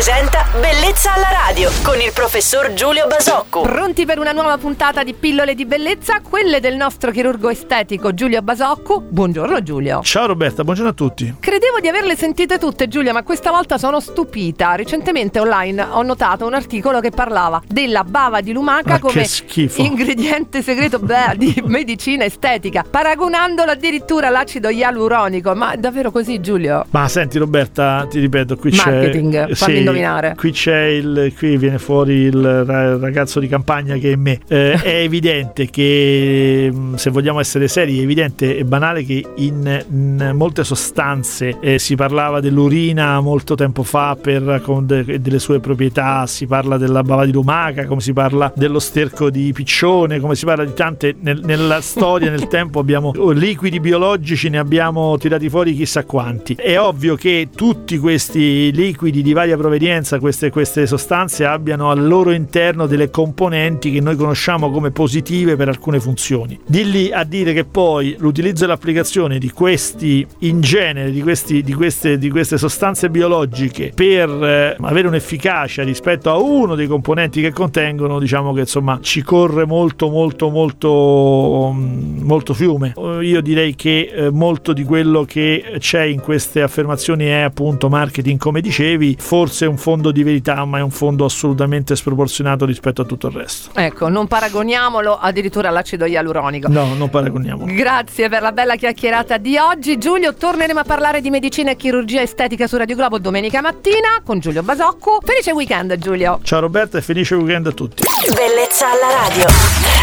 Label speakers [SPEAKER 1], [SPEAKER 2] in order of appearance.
[SPEAKER 1] presenta Bellezza alla radio con il professor Giulio Basocco.
[SPEAKER 2] Pronti per una nuova puntata di pillole di bellezza? Quelle del nostro chirurgo estetico Giulio Basocco. Buongiorno Giulio.
[SPEAKER 3] Ciao Roberta, buongiorno a tutti.
[SPEAKER 2] Credevo di averle sentite tutte Giulia, ma questa volta sono stupita. Recentemente online ho notato un articolo che parlava della bava di lumaca
[SPEAKER 3] Ma
[SPEAKER 2] come
[SPEAKER 3] che schifo.
[SPEAKER 2] ingrediente segreto beh, di medicina estetica, paragonandolo addirittura all'acido ialuronico. Ma è davvero così Giulio?
[SPEAKER 3] Ma senti Roberta, ti ripeto, qui
[SPEAKER 2] Marketing,
[SPEAKER 3] c'è
[SPEAKER 2] fammi indovinare.
[SPEAKER 3] Qui c'è il qui viene fuori il ra- ragazzo di campagna che è me. Eh, è evidente che mh, se vogliamo essere seri, è evidente e banale che in, in molte sostanze eh, si parlava dell'urina molto tempo fa per con de- delle sue proprietà, si parla della bava di lumaca, come si parla dello sterco di piccione, come si parla di tante nel- nella storia, nel tempo abbiamo liquidi biologici, ne abbiamo tirati fuori chissà quanti. È ovvio che tutti questi liquidi di varia provenienza, queste, queste sostanze abbiano al loro interno delle componenti che noi conosciamo come positive per alcune funzioni. Di lì a dire che poi l'utilizzo e l'applicazione di questi in genere, di, questi, di, queste, di queste sostanze biologiche per eh, avere un'efficacia rispetto a uno dei componenti che contengono, diciamo che insomma ci corre molto molto molto mm, molto fiume. Io direi che eh, molto di quello che c'è in queste affermazioni è appunto marketing, come dicevi, forse un fondo di verità, ma è un fondo assolutamente sproporzionato rispetto a tutto il resto.
[SPEAKER 2] Ecco, non paragoniamolo addirittura all'acido ialuronico.
[SPEAKER 3] No, non paragoniamo.
[SPEAKER 2] Grazie per la bella chiacchierata di oggi. Giulio, torneremo a parlare di medicina e chirurgia estetica su Radio Globo domenica mattina con Giulio Basocco. Felice weekend, Giulio.
[SPEAKER 3] Ciao Roberta e felice weekend a tutti.
[SPEAKER 1] Bellezza alla radio.